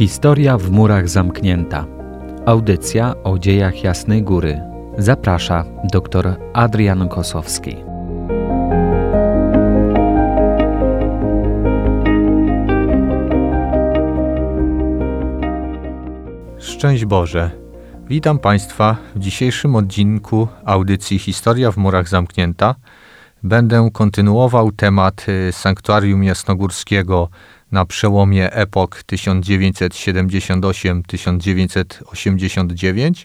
Historia w murach zamknięta. Audycja o dziejach Jasnej Góry. Zaprasza dr Adrian Kosowski. Szczęść Boże. Witam Państwa w dzisiejszym odcinku audycji Historia w murach zamknięta. Będę kontynuował temat y, sanktuarium jasnogórskiego na przełomie epok 1978-1989,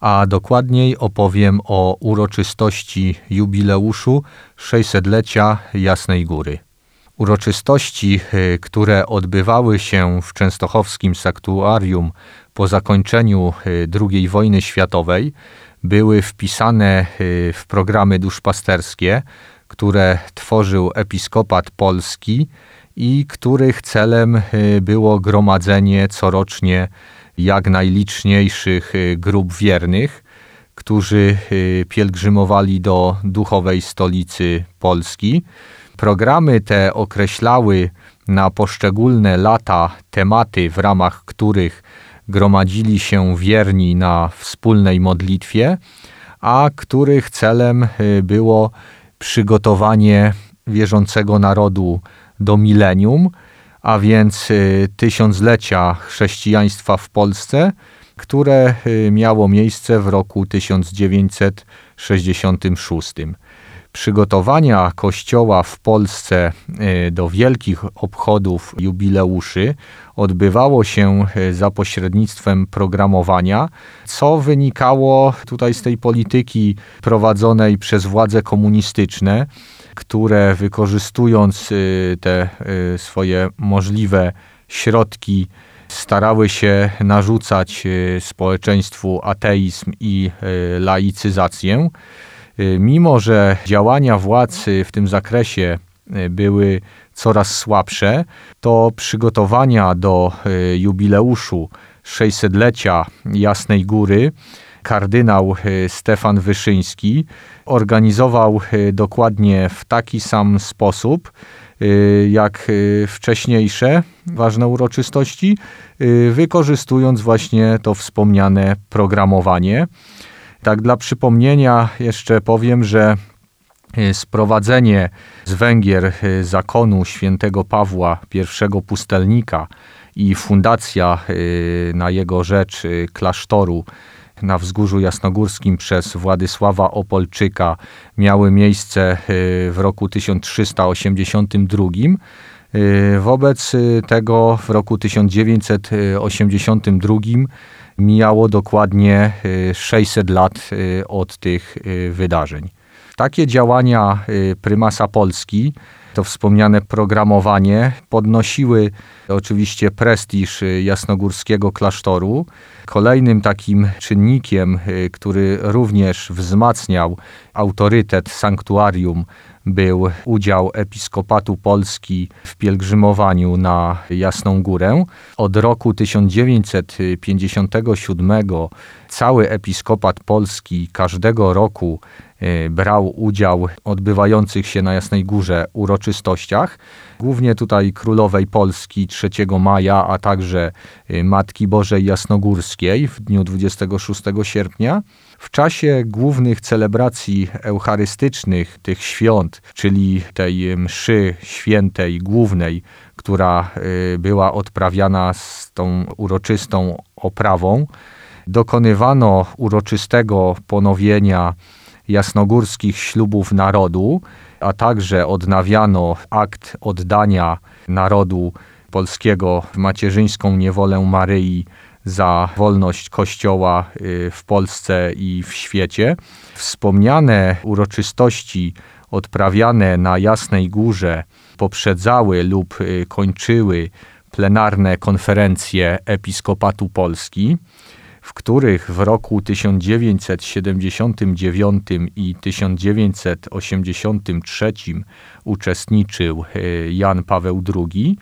a dokładniej opowiem o uroczystości jubileuszu 600-lecia Jasnej Góry. Uroczystości, y, które odbywały się w częstochowskim sanktuarium po zakończeniu y, II wojny światowej, były wpisane y, w programy duszpasterskie, które tworzył episkopat polski i których celem y, było gromadzenie corocznie jak najliczniejszych y, grup wiernych, którzy y, pielgrzymowali do duchowej stolicy Polski. Programy te określały na poszczególne lata tematy, w ramach których gromadzili się wierni na wspólnej modlitwie, a których celem było przygotowanie wierzącego narodu do milenium, a więc y, tysiąclecia chrześcijaństwa w Polsce, które y, miało miejsce w roku 1966. Przygotowania Kościoła w Polsce y, do wielkich obchodów jubileuszy odbywało się za pośrednictwem programowania, co wynikało tutaj z tej polityki prowadzonej przez władze komunistyczne, które wykorzystując y, te y, swoje możliwe środki, starały się narzucać y, społeczeństwu ateizm i laicyzację. Mimo, że działania władz w tym zakresie były coraz słabsze, to przygotowania do jubileuszu 600-lecia Jasnej Góry kardynał e, Stefan Wyszyński organizował e, dokładnie w taki sam sposób e, jak wcześniejsze ważne uroczystości, wykorzystując właśnie to wspomniane programowanie. Tak dla przypomnienia jeszcze powiem, że sprowadzenie z Węgier zakonu świętego Pawła I pustelnika i fundacja na jego rzecz klasztoru na Wzgórzu Jasnogórskim przez Władysława Opolczyka miały miejsce y, w roku 1382. Y, wobec y, tego w roku 1982 mijało dokładnie 600 lat od tych wydarzeń. Takie działania prymasa Polski to wspomniane programowanie podnosiły oczywiście prestiż jasnogórskiego klasztoru. Kolejnym takim czynnikiem, y, który również wzmacniał autorytet sanktuarium, był udział Episkopatu Polski w pielgrzymowaniu na Jasną Górę. Od roku 1957 cały Episkopat Polski każdego roku y, brał udział w odbywających się na Jasnej Górze uroczystościach. Głównie tutaj Królowej Polski 3 maja, a także y, Matki Bożej Jasnogórskiej w dniu 26 sierpnia. W czasie głównych celebracji eucharystycznych tych świąt, czyli tej mszy świętej głównej, która y, była odprawiana z tą uroczystą oprawą, dokonywano uroczystego ponowienia jasnogórskich ślubów narodu, a także odnawiano akt oddania narodu polskiego w macierzyńską niewolę Maryi za wolność Kościoła y, w Polsce i w świecie. Wspomniane uroczystości odprawiane na Jasnej Górze poprzedzały lub y, kończyły plenarne konferencje Episkopatu Polski, w których w roku 1979 i 1983 uczestniczył y, Jan Paweł II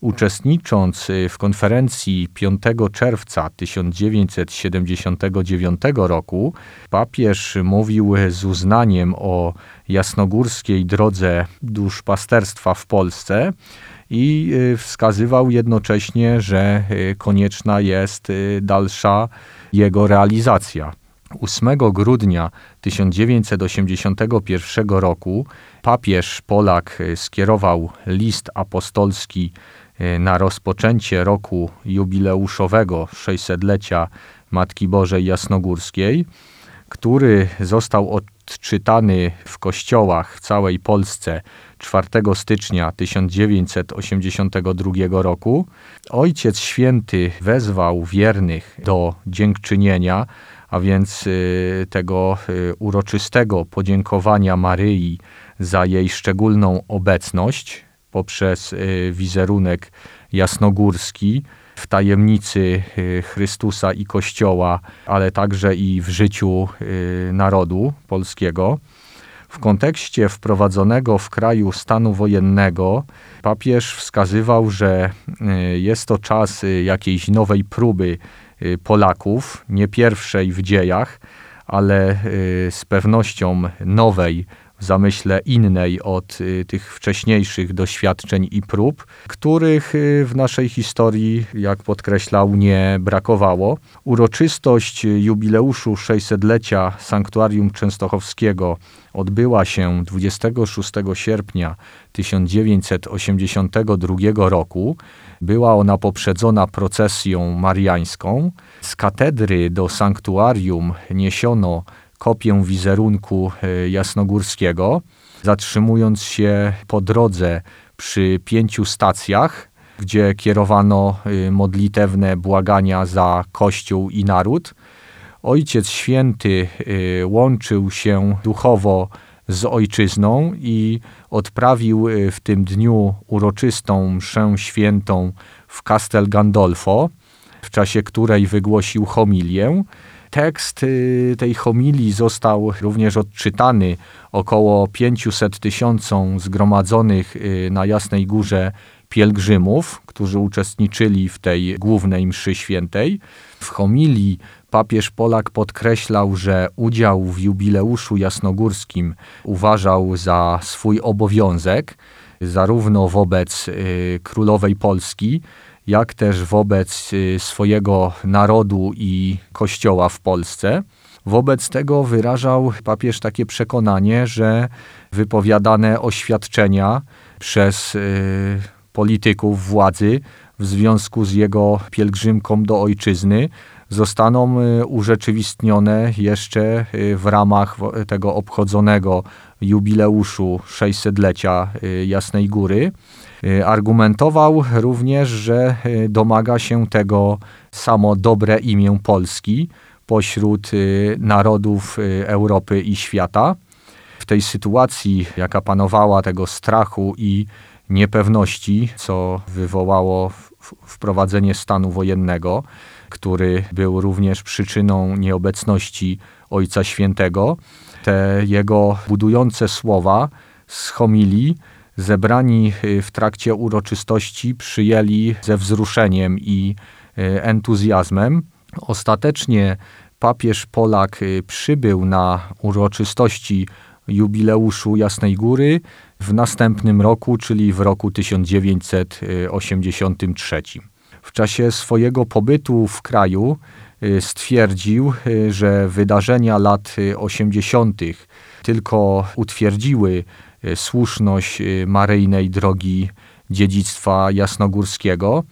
uczestnicząc y, w konferencji 5 czerwca 1979 roku, papież mówił z uznaniem o jasnogórskiej drodze duszpasterstwa w Polsce i wskazywał jednocześnie, że konieczna jest dalsza jego realizacja. 8 grudnia 1981 roku papież Polak skierował list apostolski na rozpoczęcie roku jubileuszowego 600-lecia Matki Bożej Jasnogórskiej, który został odczytany w kościołach w całej Polsce 4 stycznia 1982 roku. Ojciec Święty wezwał wiernych do dziękczynienia, a więc y, tego y, uroczystego podziękowania Maryi za jej szczególną obecność poprzez y, wizerunek jasnogórski w tajemnicy Chrystusa i Kościoła, ale także i w życiu narodu polskiego. W kontekście wprowadzonego w kraju stanu wojennego papież wskazywał, że jest to czas jakiejś nowej próby Y, Polaków, nie pierwszej w dziejach, ale y, z pewnością nowej, w zamyśle innej od y, tych wcześniejszych doświadczeń i prób, których w naszej historii, jak podkreślał, nie brakowało. Uroczystość jubileuszu 600-lecia Sanktuarium Częstochowskiego odbyła się 26 sierpnia 1982 roku. Była ona poprzedzona procesją mariańską. Z katedry do sanktuarium niesiono kopię wizerunku e, jasnogórskiego, zatrzymując się po drodze przy pięciu stacjach, gdzie kierowano e, modlitewne błagania za Kościół i naród. Ojciec Święty e, łączył się duchowo z ojczyzną i odprawił w tym dniu uroczystą mszę świętą w Castel Gandolfo, w czasie której wygłosił homilię. Tekst y, tej homilii został również odczytany około 500 tysiącom zgromadzonych y, na Jasnej Górze pielgrzymów, którzy uczestniczyli w tej głównej mszy świętej. W homilii papież Polak podkreślał, że udział w jubileuszu jasnogórskim uważał za swój obowiązek, zarówno wobec y, królowej Polski, jak też wobec y, swojego narodu i kościoła w Polsce. Wobec tego wyrażał papież takie przekonanie, że wypowiadane oświadczenia przez y, polityków władzy w związku z jego pielgrzymką do ojczyzny zostaną y, urzeczywistnione jeszcze w ramach tego obchodzonego jubileuszu 600-lecia y, Jasnej Góry. Argumentował również, że domaga się tego samo dobre imię Polski pośród narodów Europy i świata. W tej sytuacji, jaka panowała tego strachu i niepewności, co wywołało wprowadzenie stanu wojennego, który był również przyczyną nieobecności Ojca Świętego. Te jego budujące słowa z homilii zebrani y, w trakcie uroczystości przyjęli ze wzruszeniem i y, entuzjazmem. Ostatecznie papież Polak y, przybył na uroczystości jubileuszu Jasnej Góry w następnym roku, czyli w roku 1983. W czasie swojego pobytu w kraju stwierdził, że wydarzenia lat 80. tylko utwierdziły słuszność maryjnej drogi dziedzictwa jasnogórskiego,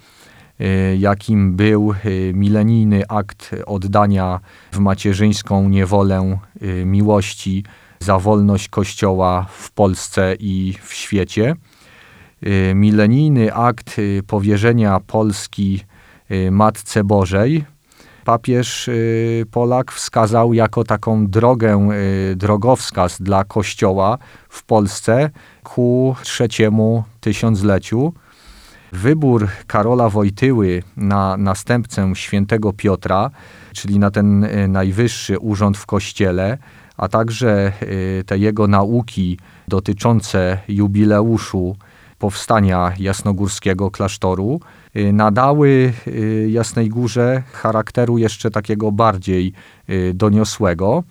jakim był milenijny akt oddania w macierzyńską niewolę miłości za wolność Kościoła w Polsce i w świecie. Y, milenijny akt y, powierzenia Polski y, Matce Bożej papież Polak wskazał jako taką drogę, drogowskaz dla Kościoła w Polsce ku trzeciemu tysiącleciu. Wybór Karola Wojtyły na następcę świętego Piotra, czyli na ten najwyższy urząd w Kościele, a także y, te jego nauki dotyczące jubileuszu powstania jasnogórskiego klasztoru y, nadały y, Jasnej Górze charakteru jeszcze takiego bardziej doniosłego.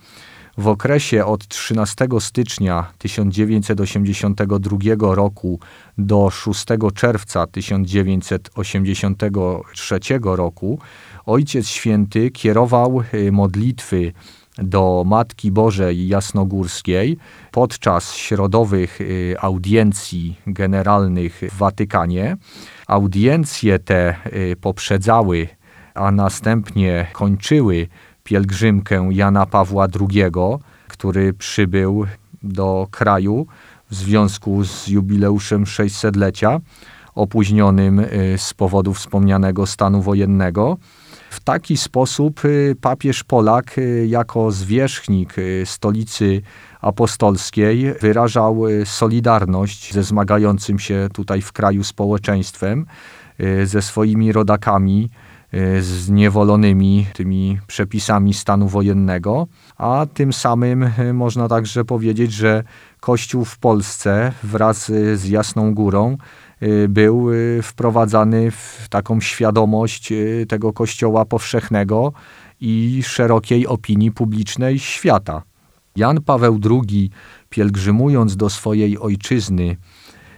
W okresie od 13 stycznia 1982 roku do 6 czerwca 1983 roku Ojciec Święty kierował y, modlitwy do Matki Bożej Jasnogórskiej podczas środowych y, audiencji generalnych w Watykanie. Audiencje te y, poprzedzały, a następnie kończyły pielgrzymkę Jana Pawła II, który przybył do kraju w związku z jubileuszem 600-lecia, opóźnionym z powodu wspomnianego stanu wojennego. W taki sposób y, papież Polak, y, jako zwierzchnik y, stolicy apostolskiej, wyrażał solidarność ze zmagającym się tutaj w kraju społeczeństwem, ze swoimi rodakami, zniewolonymi tymi przepisami stanu wojennego, a tym samym można także powiedzieć, że Kościół w Polsce wraz z Jasną Górą był y, wprowadzany w taką świadomość y, tego Kościoła powszechnego i szerokiej opinii publicznej świata. Jan Paweł II, pielgrzymując do swojej ojczyzny,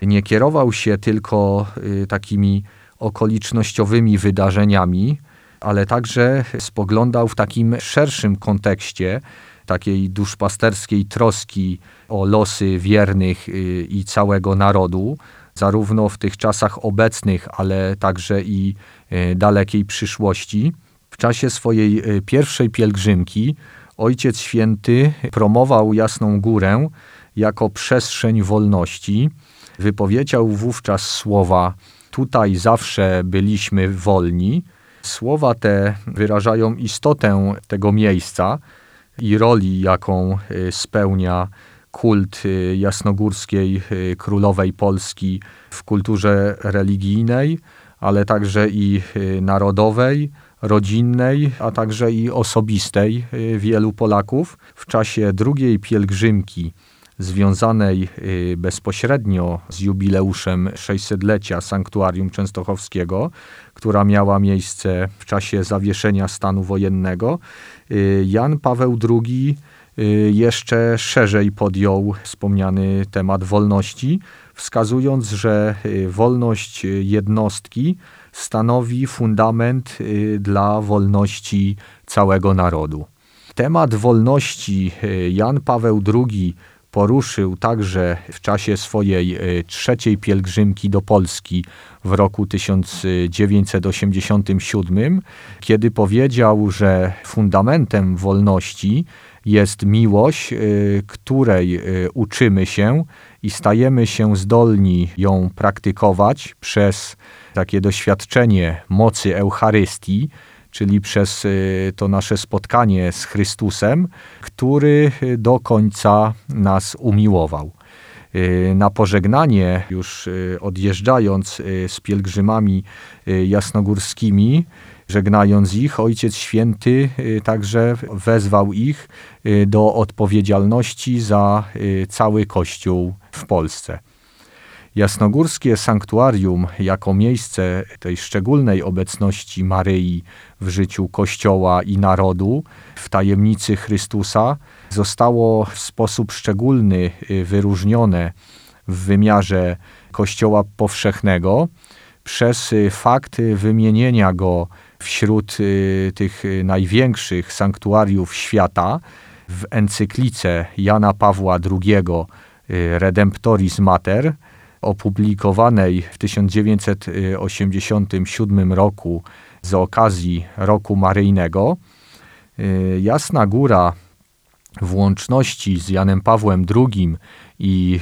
nie kierował się tylko takimi okolicznościowymi wydarzeniami, ale także spoglądał w takim szerszym kontekście takiej duszpasterskiej troski o losy wiernych i całego narodu, zarówno w tych czasach obecnych, ale także i e, dalekiej przyszłości. W czasie swojej e, pierwszej pielgrzymki Ojciec Święty promował Jasną Górę jako przestrzeń wolności. Wypowiedział wówczas słowa: Tutaj zawsze byliśmy wolni. Słowa te wyrażają istotę tego miejsca i roli, jaką e, spełnia kult y, jasnogórskiej y, królowej Polski w kulturze religijnej, ale także i y, narodowej, rodzinnej, a także i osobistej wielu Polaków. W czasie drugiej pielgrzymki związanej bezpośrednio z jubileuszem 600-lecia Sanktuarium Częstochowskiego, która miała miejsce w czasie zawieszenia stanu wojennego, Jan Paweł II jeszcze szerzej podjął wspomniany temat wolności, wskazując, że y, wolność jednostki stanowi fundament y, dla wolności całego narodu. Temat wolności Jan Paweł II poruszył także w czasie swojej trzeciej pielgrzymki do Polski w roku 1987, kiedy powiedział, że fundamentem wolności jest miłość, y, której y, uczymy się i stajemy się zdolni ją praktykować przez takie doświadczenie mocy Eucharystii, czyli przez y, to nasze spotkanie z Chrystusem, który do końca nas umiłował. Na pożegnanie, już odjeżdżając z pielgrzymami jasnogórskimi, Żegnając ich, Ojciec Święty y, także wezwał ich y, do odpowiedzialności za y, cały Kościół w Polsce. Jasnogórskie sanktuarium, jako miejsce tej szczególnej obecności Maryi w życiu Kościoła i narodu, w tajemnicy Chrystusa, zostało w sposób szczególny wyróżnione w wymiarze Kościoła powszechnego przez fakt wymienienia go wśród y, tych y, największych sanktuariów świata w encyklice Jana Pawła II y, Redemptoris Mater, opublikowanej w 1987 roku z okazji Roku Maryjnego. Jasna Góra w łączności z Janem Pawłem II i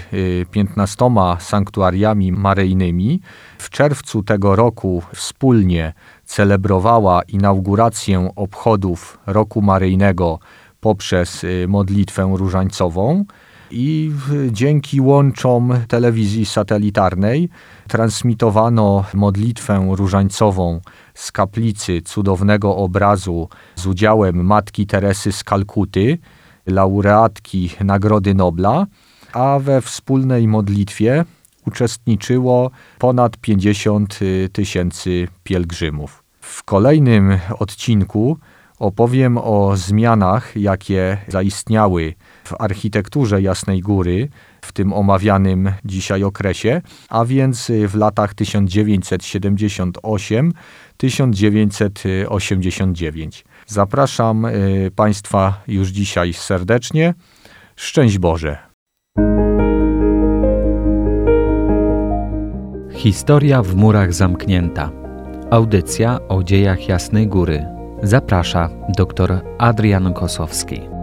15 sanktuariami maryjnymi w czerwcu tego roku wspólnie celebrowała inaugurację obchodów Roku Maryjnego poprzez y, modlitwę różańcową i dzięki łączom telewizji satelitarnej transmitowano modlitwę różańcową z kaplicy cudownego obrazu z udziałem Matki Teresy z Kalkuty, laureatki Nagrody Nobla, a we wspólnej modlitwie uczestniczyło ponad 50 y, tysięcy pielgrzymów. W kolejnym odcinku opowiem o zmianach, jakie zaistniały w architekturze Jasnej Góry w tym omawianym dzisiaj okresie, a więc w latach 1978-1989. Zapraszam y, Państwa już dzisiaj serdecznie. Szczęść Boże. Historia w murach zamknięta. Audycja o dziejach Jasnej Góry. Zaprasza dr Adrian Kosowski.